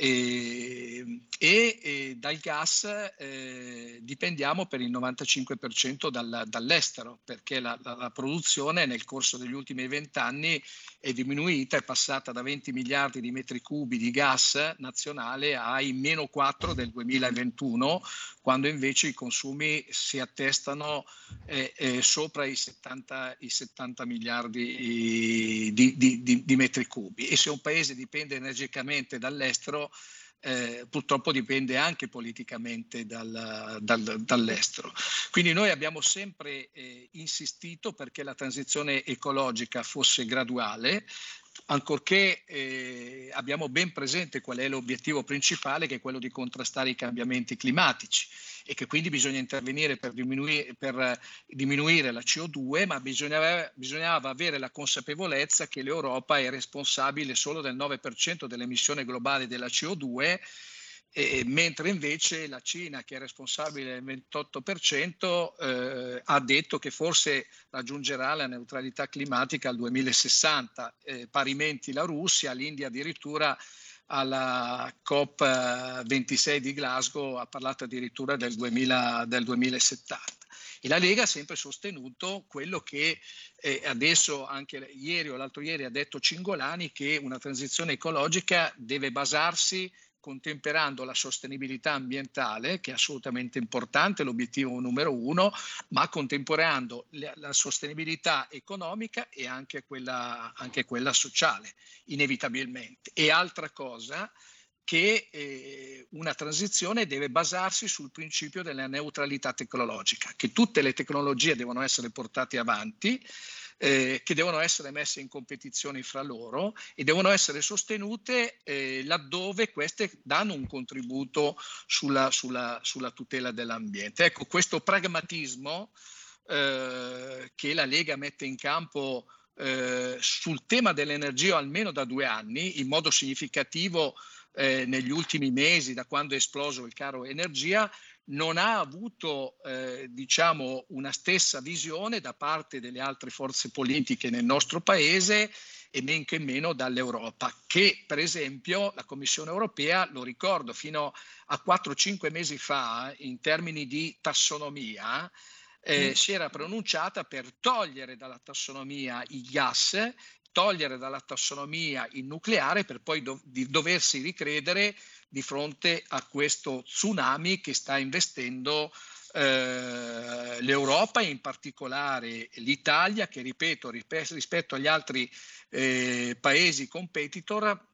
e, e, e dal gas eh, dipendiamo per il 95% dal, dall'estero perché la, la, la, produzione nel corso degli ultimi vent'anni è diminuita, è passata da 20 miliardi di metri cubi di gas nazionale ai meno 4 del 2021 quando invece i consumi si attestano eh, eh, sopra i 70, i 70 miliardi di, di, di, di metri cubi. E se un paese dipende energicamente dall'estero eh, purtroppo dipende anche politicamente dal, dal, dall'estero. Quindi noi abbiamo sempre eh, insistito perché la transizione ecologica fosse graduale, ancorché eh, abbiamo ben presente qual è l'obiettivo principale, che è quello di contrastare i cambiamenti climatici e che quindi bisogna intervenire per diminuire, per diminuire la CO2, ma bisognava, bisognava, avere la consapevolezza che l'Europa è responsabile solo del 9% dell'emissione globale della CO2 eh, mentre invece la Cina, che è responsabile del 28%, eh, ha detto che forse raggiungerà la neutralità climatica al 2060, eh, parimenti la Russia, l'India addirittura alla COP26 di Glasgow ha parlato addirittura del, 2000, del 2070. E la Lega ha sempre sostenuto quello che eh, adesso, anche ieri o l'altro ieri, ha detto Cingolani, che una transizione ecologica deve basarsi contemperando la sostenibilità ambientale, che è assolutamente importante, l'obiettivo numero uno, ma contemperando la, sostenibilità economica e anche quella, anche quella, sociale, inevitabilmente. E altra cosa che eh, una transizione deve basarsi sul principio della neutralità tecnologica, che tutte le tecnologie devono essere portate avanti, eh, che devono essere messe in competizione fra loro e devono essere sostenute eh, laddove queste danno un contributo sulla, sulla, sulla tutela dell'ambiente. Ecco, questo pragmatismo eh, che la Lega mette in campo eh, sul tema dell'energia almeno da due anni, in modo significativo eh, negli ultimi mesi, da quando è esploso il caro energia, non ha avuto eh, diciamo una stessa visione da parte delle altre forze politiche nel nostro paese e men che meno dall'Europa, che per esempio la Commissione europea, lo ricordo, fino a 4-5 mesi fa in termini di tassonomia, eh, mm. si era pronunciata per togliere dalla tassonomia i gas togliere dalla tassonomia il nucleare per poi do- doversi ricredere di fronte a questo tsunami che sta investendo eh, l'Europa e in particolare l'Italia che, ripeto, rispetto agli altri eh, paesi competitor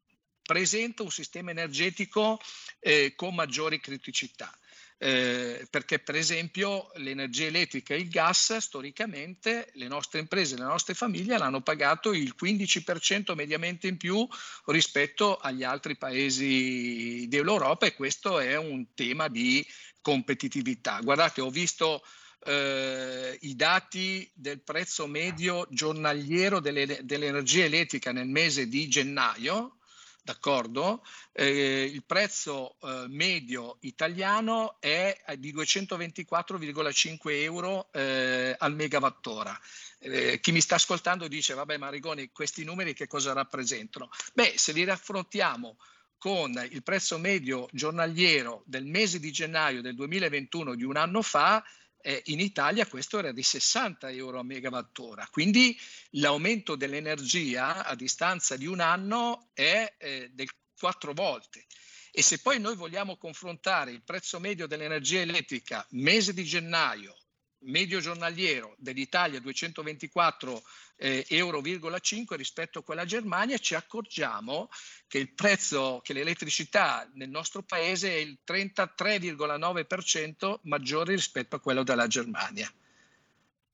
presenta un sistema energetico eh, con maggiori criticità eh, perché per esempio l'energia elettrica e il gas storicamente le nostre imprese, le nostre famiglie l'hanno pagato il 15% mediamente in più rispetto agli altri paesi dell'Europa e questo è un tema di competitività. Guardate, ho visto eh, i dati del prezzo medio giornaliero delle, dell'energia elettrica nel mese di gennaio d'accordo? Eh, il prezzo eh, medio italiano è di 224,5 euro eh, al megawattora. Eh, chi mi sta ascoltando dice, vabbè Marigoni, questi numeri che cosa rappresentano? Beh, se li raffrontiamo con il prezzo medio giornaliero del mese di gennaio del 2021 di un anno fa, eh, in Italia questo era di 60 euro a megawattora, quindi l'aumento dell'energia a distanza di un anno è eh, del quattro volte. E se poi noi vogliamo confrontare il prezzo medio dell'energia elettrica mese di gennaio medio giornaliero dell'Italia 224 eh, euro rispetto a quella Germania, ci accorgiamo che il prezzo, che l'elettricità nel nostro paese è il 33,9% maggiore rispetto a quello della Germania.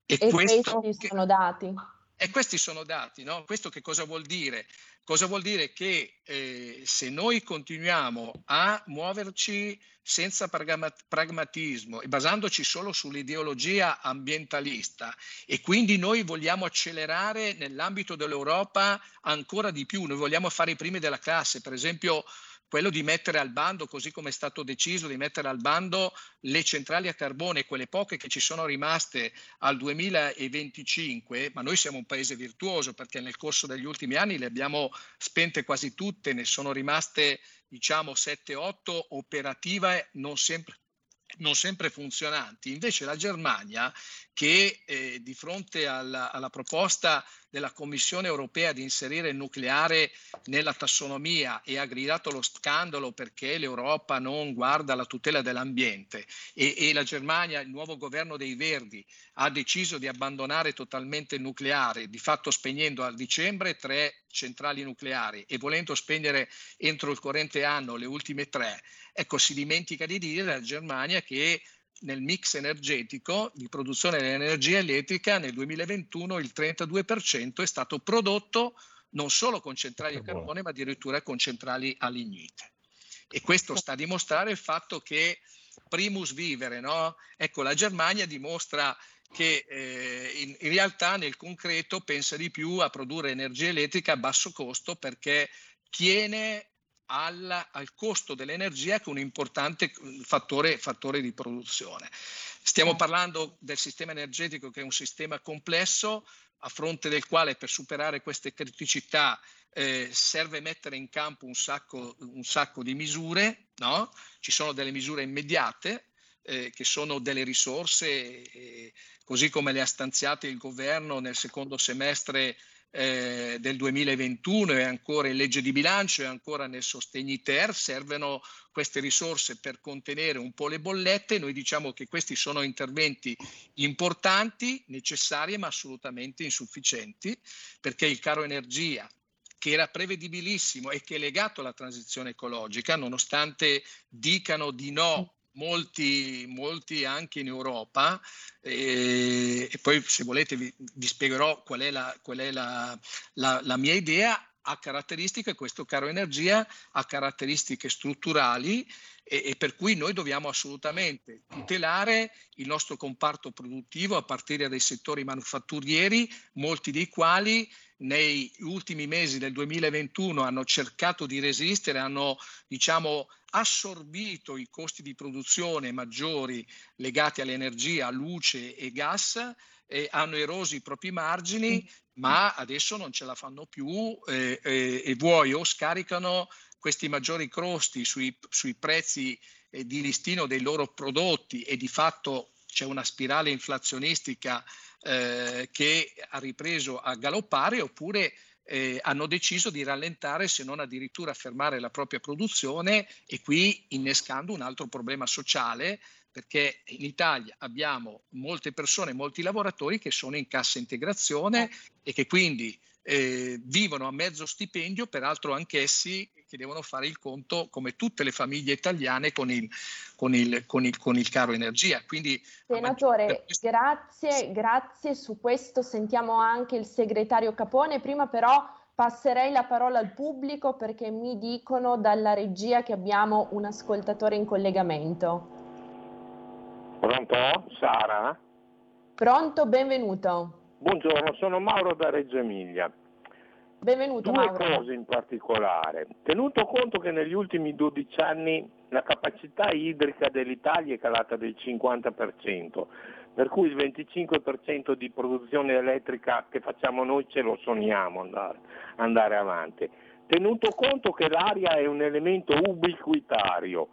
E, e questi sono dati.
E questi sono dati, no? Questo che cosa vuol dire? Cosa vuol dire? Che eh, se noi continuiamo a muoverci senza pragmatismo e basandoci solo sull'ideologia ambientalista e quindi noi vogliamo accelerare nell'ambito dell'Europa ancora di più, noi vogliamo fare i primi della classe, per esempio quello di mettere al bando, così come è stato deciso di mettere al bando le centrali a carbone, quelle poche che ci sono rimaste al 2025, ma noi siamo un paese virtuoso perché nel corso degli ultimi anni le abbiamo spente quasi tutte, ne sono rimaste diciamo 7-8 operative, non sempre non sempre funzionanti. Invece la Germania, che eh, di fronte alla, alla, proposta della Commissione europea di inserire il nucleare nella tassonomia e ha gridato lo scandalo perché l'Europa non guarda la tutela dell'ambiente. E, e la Germania, il nuovo governo dei Verdi, ha deciso di abbandonare totalmente il nucleare, di fatto spegnendo a dicembre tre centrali nucleari e volendo spegnere entro il corrente anno le ultime tre, ecco si dimentica di dire la Germania che nel mix energetico di produzione dell'energia elettrica nel 2021 il 32% è stato prodotto non solo con centrali a carbone, ma addirittura con centrali a lignite. E questo sta a dimostrare il fatto che primus vivere, no? Ecco, la Germania dimostra che eh, in, in, realtà nel concreto pensa di più a produrre energia elettrica a basso costo perché tiene al, al costo dell'energia che è un importante fattore, fattore di produzione. Stiamo parlando del sistema energetico che è un sistema complesso a fronte del quale per superare queste criticità eh, serve mettere in campo un sacco, un sacco di misure, no? ci sono delle misure immediate eh, che sono delle risorse, eh, così come le ha stanziate il governo nel secondo semestre eh, del 2021 e ancora in legge di bilancio e ancora nel sostegni ter servono queste risorse per contenere un po' le bollette. Noi diciamo che questi sono interventi importanti, necessari ma assolutamente insufficienti perché il caro energia che era prevedibilissimo e che è legato alla transizione ecologica, nonostante dicano di no molti, molti anche in Europa e, e poi se volete vi, vi spiegherò qual è, la, qual è la, la, la mia idea. Ha caratteristiche, questo caro energia ha caratteristiche strutturali e, e, per cui noi dobbiamo assolutamente tutelare il nostro comparto produttivo a partire dai settori manufatturieri, molti dei quali nei ultimi mesi del 2021 hanno cercato di resistere, hanno diciamo assorbito i costi di produzione maggiori legati all'energia, luce e gas, eh, hanno eroso i propri margini, ma adesso non ce la fanno più eh, eh, e vuoi o scaricano questi maggiori costi sui, sui prezzi eh, di listino dei loro prodotti e di fatto c'è una spirale inflazionistica eh, che ha ripreso a galoppare oppure eh, hanno deciso di rallentare se non addirittura fermare la propria produzione e qui innescando un altro problema sociale perché in Italia abbiamo molte persone, molti lavoratori che sono in cassa integrazione e che quindi eh, vivono a mezzo stipendio, peraltro anch'essi che devono fare il conto, come tutte le famiglie italiane, con il, con il, con il, con il caro energia. Quindi,
Senatore, questo... grazie, grazie. Su questo sentiamo anche il segretario Capone. Prima però passerei la parola al pubblico perché mi dicono dalla regia che abbiamo un ascoltatore in collegamento.
Pronto? Sara?
Pronto, benvenuto.
Buongiorno, sono Mauro da Reggio Emilia.
Benvenuto
Due
Mauro.
cose in particolare. Tenuto conto che negli ultimi 12 anni la capacità idrica dell'Italia è calata del 50%, per cui il 25% di produzione elettrica che facciamo noi ce lo sogniamo andare, andare avanti. Tenuto conto che l'aria è un elemento ubiquitario,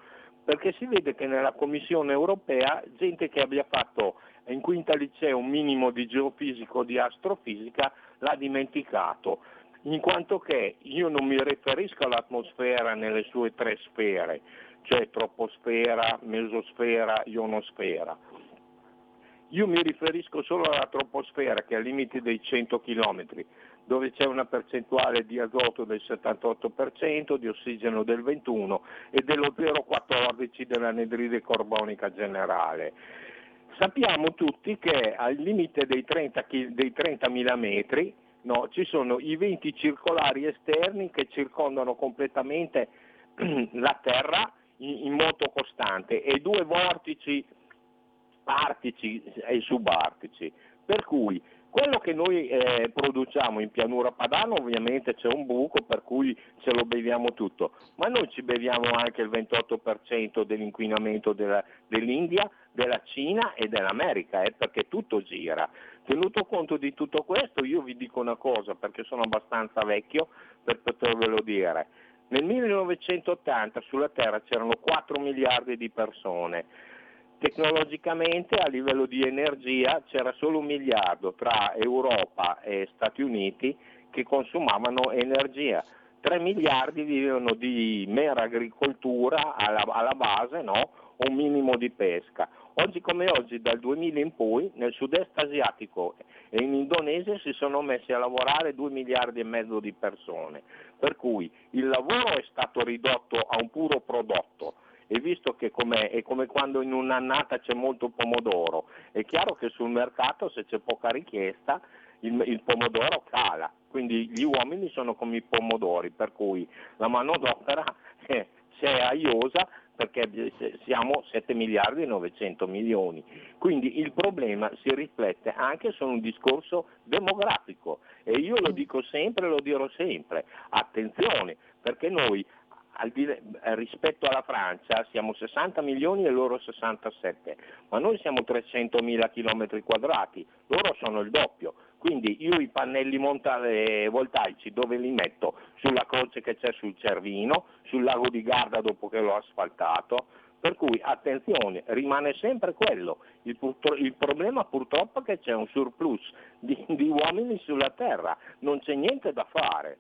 perché si vede che nella Commissione europea gente che abbia fatto in quinta liceo un minimo di geofisico o di astrofisica l'ha dimenticato, in quanto che io non mi riferisco all'atmosfera nelle sue tre sfere, cioè troposfera, mesosfera, ionosfera. Io mi riferisco solo alla troposfera che è al limite dei 100 km, dove c'è una percentuale di azoto del 78%, di ossigeno del 21% e dello 0,14% dell'anidride carbonica generale. Sappiamo tutti che al limite dei, 30, dei 30.000 metri no, ci sono i venti circolari esterni che circondano completamente (clears throat) la Terra in, in moto costante e due vortici artici e subartici. Per cui quello che noi eh, produciamo in pianura padana ovviamente c'è un buco per cui ce lo beviamo tutto, ma noi ci beviamo anche il 28% dell'inquinamento della, dell'India, della Cina e dell'America, eh, perché tutto gira. Tenuto conto di tutto questo io vi dico una cosa perché sono abbastanza vecchio per potervelo dire. Nel 1980 sulla Terra c'erano 4 miliardi di persone, tecnologicamente a livello di energia c'era solo un miliardo tra Europa e Stati Uniti che consumavano energia. 3 miliardi vivevano di mera agricoltura alla, alla base, no? un minimo di pesca. Oggi come oggi, dal 2000 in poi, nel sud-est asiatico e in Indonesia si sono messi a lavorare 2 miliardi e mezzo di persone, per cui il lavoro è stato ridotto a un puro prodotto e visto che è come quando in un'annata c'è molto pomodoro, è chiaro che sul mercato se c'è poca richiesta il, il pomodoro cala, quindi gli uomini sono come i pomodori, per cui la manodopera (laughs) eh, se è aiosa perché siamo 7 miliardi e 900 milioni. Quindi il problema si riflette anche su un discorso demografico. E io lo dico sempre e lo dirò sempre, attenzione, perché noi rispetto alla Francia siamo 60 milioni e loro 67, ma noi siamo 300 mila chilometri quadrati, loro sono il doppio. Quindi io i pannelli voltaici dove li metto? Sulla croce che c'è sul Cervino, sul lago di Garda dopo che l'ho asfaltato, per cui attenzione, rimane sempre quello. Il, il, problema purtroppo è che c'è un surplus di, di uomini sulla terra, non c'è niente da fare.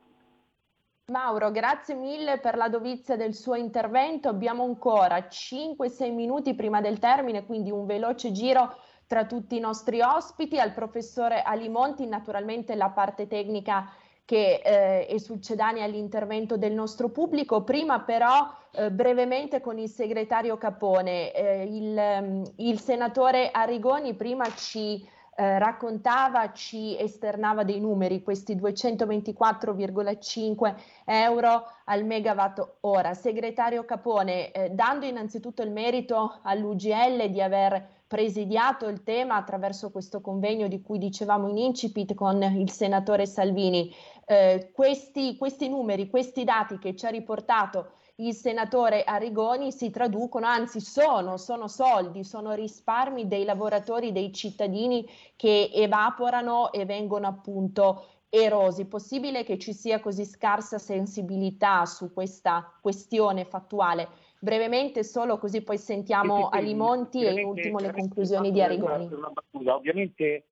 Mauro, grazie mille per la dovizia del suo intervento. Abbiamo ancora 5-6 minuti prima del termine, quindi un veloce giro tra tutti i nostri ospiti, al professore Alimonti, naturalmente la parte tecnica che eh, è succedania all'intervento del nostro pubblico. Prima però eh, brevemente con il segretario Capone, eh, il, mm, il, senatore Arrigoni prima ci eh, raccontava, ci esternava dei numeri, questi 224,5 euro al megawatt ora. Segretario Capone, eh, dando innanzitutto il merito all'UGL di aver presidiato il tema attraverso questo convegno di cui dicevamo in incipit con il senatore Salvini. Eh, questi, questi numeri, questi dati che ci ha riportato il senatore Arrigoni si traducono, anzi sono, sono soldi, sono risparmi dei lavoratori, dei cittadini che evaporano e vengono appunto erosi. Possibile che ci sia così scarsa sensibilità su questa questione fattuale? brevemente solo così poi sentiamo sì, Alimonti e in ultimo le conclusioni di Arrigoni.
Ovviamente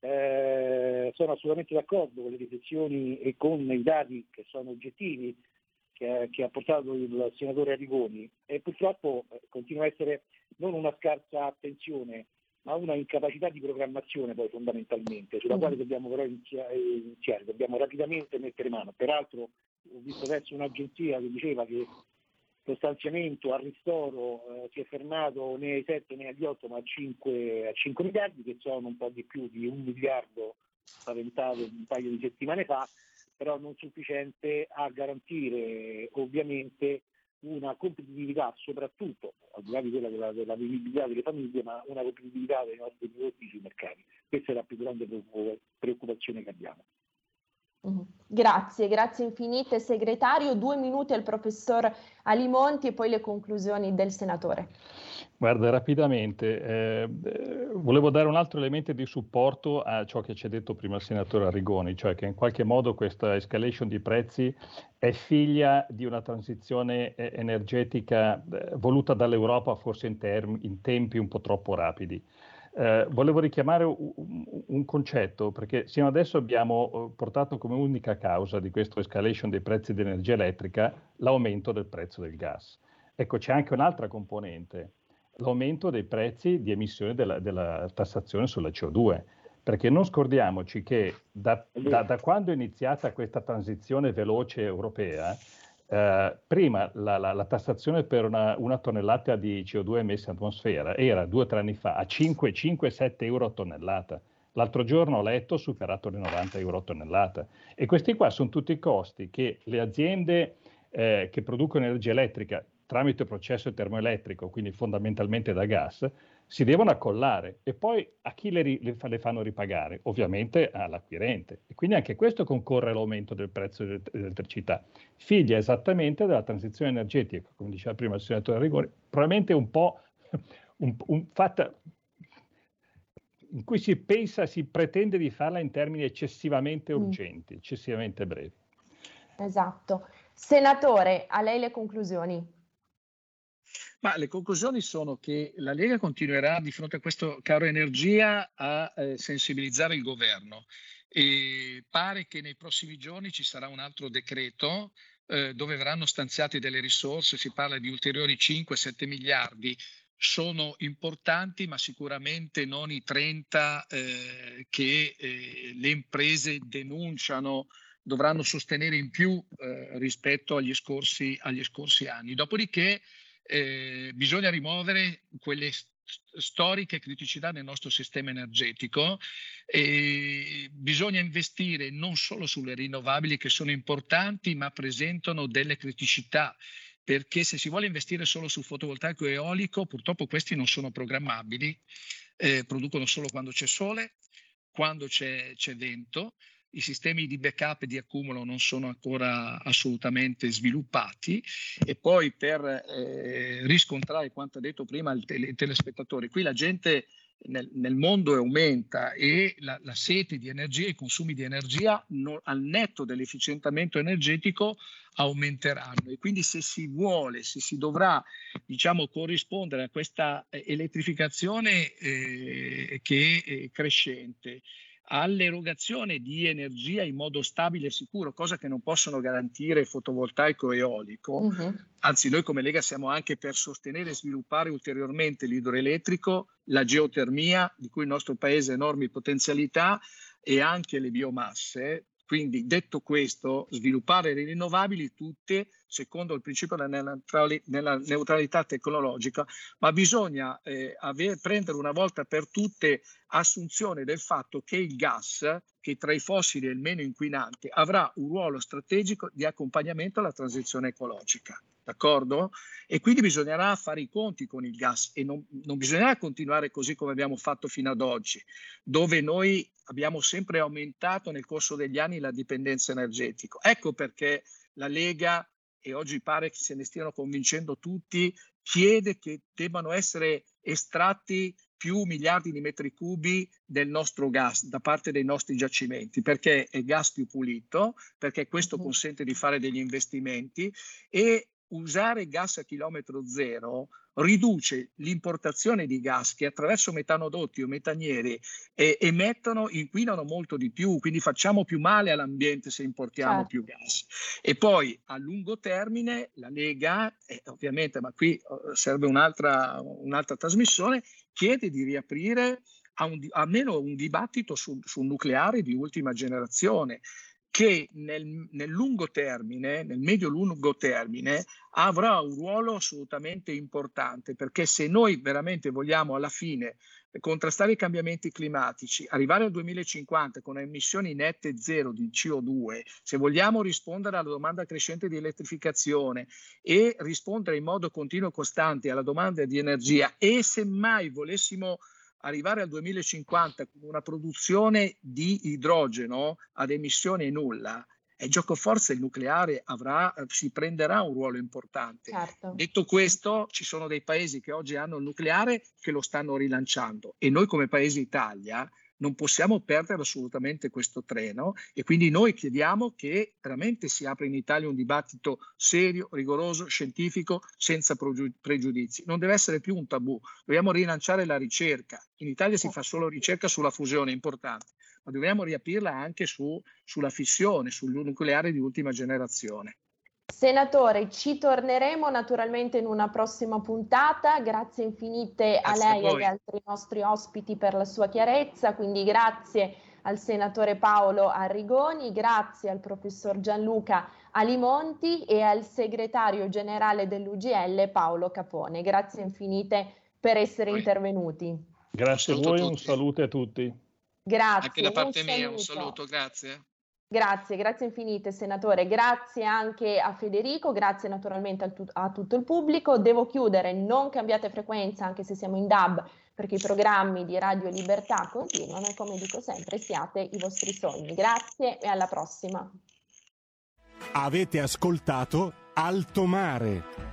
eh, sono assolutamente d'accordo con le riflessioni e con i dati che sono oggettivi che, che ha portato il senatore Arrigoni e purtroppo eh, continua a essere non una scarsa attenzione ma una incapacità di programmazione poi fondamentalmente, sulla mm. quale dobbiamo però iniziare, dobbiamo rapidamente mettere mano. Peraltro ho visto adesso un'agenzia che diceva che lo stanziamento al ristoro eh, si è fermato né ai 7 né agli 8 ma a 5, a 5 miliardi che sono un po' di più di un miliardo spaventato un paio di settimane fa, però non sufficiente a garantire ovviamente una competitività soprattutto, al di là di quella della, della vivibilità delle famiglie, ma una competitività dei nostri prodotti sui mercati. Questa è la più grande preoccupazione che abbiamo.
Mm-hmm. Grazie, grazie infinite segretario. Due minuti al professor Alimonti e poi le conclusioni del senatore.
Guarda, rapidamente, eh, volevo dare un altro elemento di supporto a ciò che ci ha detto prima il senatore Arrigoni, cioè che in qualche modo questa escalation di prezzi è figlia di una transizione eh, energetica eh, voluta dall'Europa forse in, term- in tempi un po' troppo rapidi. Eh, volevo richiamare un, un, concetto, perché sino adesso abbiamo eh, portato come unica causa di questa escalation dei prezzi di energia elettrica l'aumento del prezzo del gas. Ecco, c'è anche un'altra componente, l'aumento dei prezzi di emissione della, della tassazione sulla CO2, perché non scordiamoci che da, da, da quando è iniziata questa transizione veloce europea, Uh, prima la, la, la, tassazione per una, una, tonnellata di CO2 emessa in atmosfera era due o tre anni fa a 5-7 euro a tonnellata. L'altro giorno ho letto superato le 90 euro a tonnellata. E questi qua sono tutti i costi che le aziende eh, che producono energia elettrica tramite processo termoelettrico, quindi fondamentalmente da gas, si devono accollare e poi a chi le, ri, le, le, fanno ripagare? Ovviamente all'acquirente. E quindi anche questo concorre all'aumento del prezzo dell'elettricità. Figlia esattamente della transizione energetica, come diceva prima il senatore Rigori, probabilmente un po' (laughs) un, un fatta in cui si pensa, si pretende di farla in termini eccessivamente mm. urgenti, mm. eccessivamente brevi.
Esatto. Senatore, a lei le conclusioni.
Ma le conclusioni sono che la Lega continuerà di fronte a questo caro energia a eh, sensibilizzare il governo e pare che nei prossimi giorni ci sarà un altro decreto eh, dove verranno stanziate delle risorse, si parla di ulteriori 5-7 miliardi sono importanti, ma sicuramente non i 30 eh, che eh, le imprese denunciano dovranno sostenere in più eh, rispetto agli scorsi, agli scorsi, anni. Dopodiché eh, bisogna rimuovere quelle storiche criticità nel nostro sistema energetico e bisogna investire non solo sulle rinnovabili che sono importanti ma presentano delle criticità perché se si vuole investire solo sul fotovoltaico e eolico, purtroppo questi non sono programmabili, eh, producono solo quando c'è sole, quando c'è, c'è vento, i sistemi di backup e di accumulo non sono ancora assolutamente sviluppati e poi per eh, riscontrare quanto ha detto prima il, tele, il telespettatore, qui la gente nel, nel mondo aumenta e la, la, sete di energia, i consumi di energia non, al netto dell'efficientamento energetico aumenteranno. E quindi se si vuole, se si dovrà diciamo, corrispondere a questa eh, elettrificazione eh, che è crescente all'erogazione di energia in modo stabile e sicuro, cosa che non possono garantire fotovoltaico e eolico. Uh-huh. Anzi, noi come Lega siamo anche per sostenere e sviluppare ulteriormente l'idroelettrico, la geotermia, di cui il nostro paese ha enormi potenzialità, e anche le biomasse, quindi, detto questo, sviluppare le rinnovabili tutte secondo il principio della neutralità tecnologica, ma bisogna eh, aver, prendere una volta per tutte assunzione del fatto che il gas, che tra i fossili è il meno inquinante, avrà un ruolo strategico di accompagnamento alla transizione ecologica d'accordo? E quindi bisognerà fare i conti con il gas e non, non bisognerà continuare così come abbiamo fatto fino ad oggi, dove noi abbiamo sempre aumentato nel corso degli anni la dipendenza energetica. Ecco perché la Lega, e oggi pare che se ne stiano convincendo tutti, chiede che debbano essere estratti più miliardi di metri cubi del nostro gas da parte dei nostri giacimenti, perché è gas più pulito, perché questo consente di fare degli investimenti e usare gas a chilometro zero riduce l'importazione di gas che attraverso metanodotti o metanieri eh, emettono, inquinano molto di più, quindi facciamo più male all'ambiente se importiamo certo. più gas. E poi a lungo termine la Lega, eh, ovviamente, ma qui uh, serve un'altra, un'altra trasmissione, chiede di riaprire a un, almeno un dibattito sul, sul nucleare di ultima generazione che nel, nel lungo termine, nel medio-lungo termine, avrà un ruolo assolutamente importante, perché se noi veramente vogliamo alla fine contrastare i cambiamenti climatici, arrivare al 2050 con emissioni nette zero di CO2, se vogliamo rispondere alla domanda crescente di elettrificazione e rispondere in modo continuo e costante alla domanda di energia e semmai volessimo arrivare al 2050 con una produzione di idrogeno ad emissione nulla, e gioco forza il nucleare avrà, si prenderà un ruolo importante. Certo. Detto questo, ci sono dei paesi che oggi hanno il nucleare che lo stanno rilanciando e noi come paese Italia non possiamo perdere assolutamente questo treno e quindi noi chiediamo che veramente si apra in Italia un dibattito serio, rigoroso, scientifico, senza pregiudizi. Non deve essere più un tabù, dobbiamo rilanciare la ricerca. In Italia si fa solo ricerca sulla fusione, importante, ma dobbiamo riaprirla anche su, sulla fissione, sul nucleare di ultima generazione.
Senatore, ci torneremo naturalmente in una prossima puntata. Grazie infinite a lei e agli altri nostri ospiti per la sua chiarezza. Quindi grazie al senatore Paolo Arrigoni, grazie al professor Gianluca Alimonti e al segretario generale dell'UGL Paolo Capone. Grazie infinite per essere Poi. intervenuti.
Grazie a voi, un saluto a tutti.
Grazie.
Anche da parte un mia un saluto, grazie.
Grazie, grazie infinite senatore, grazie anche a Federico, grazie naturalmente a, tu- a, tutto il pubblico. Devo chiudere, non cambiate frequenza anche se siamo in DAB perché i programmi di Radio Libertà continuano e come dico sempre siate i vostri sogni. Grazie e alla prossima.
Avete ascoltato Alto Mare.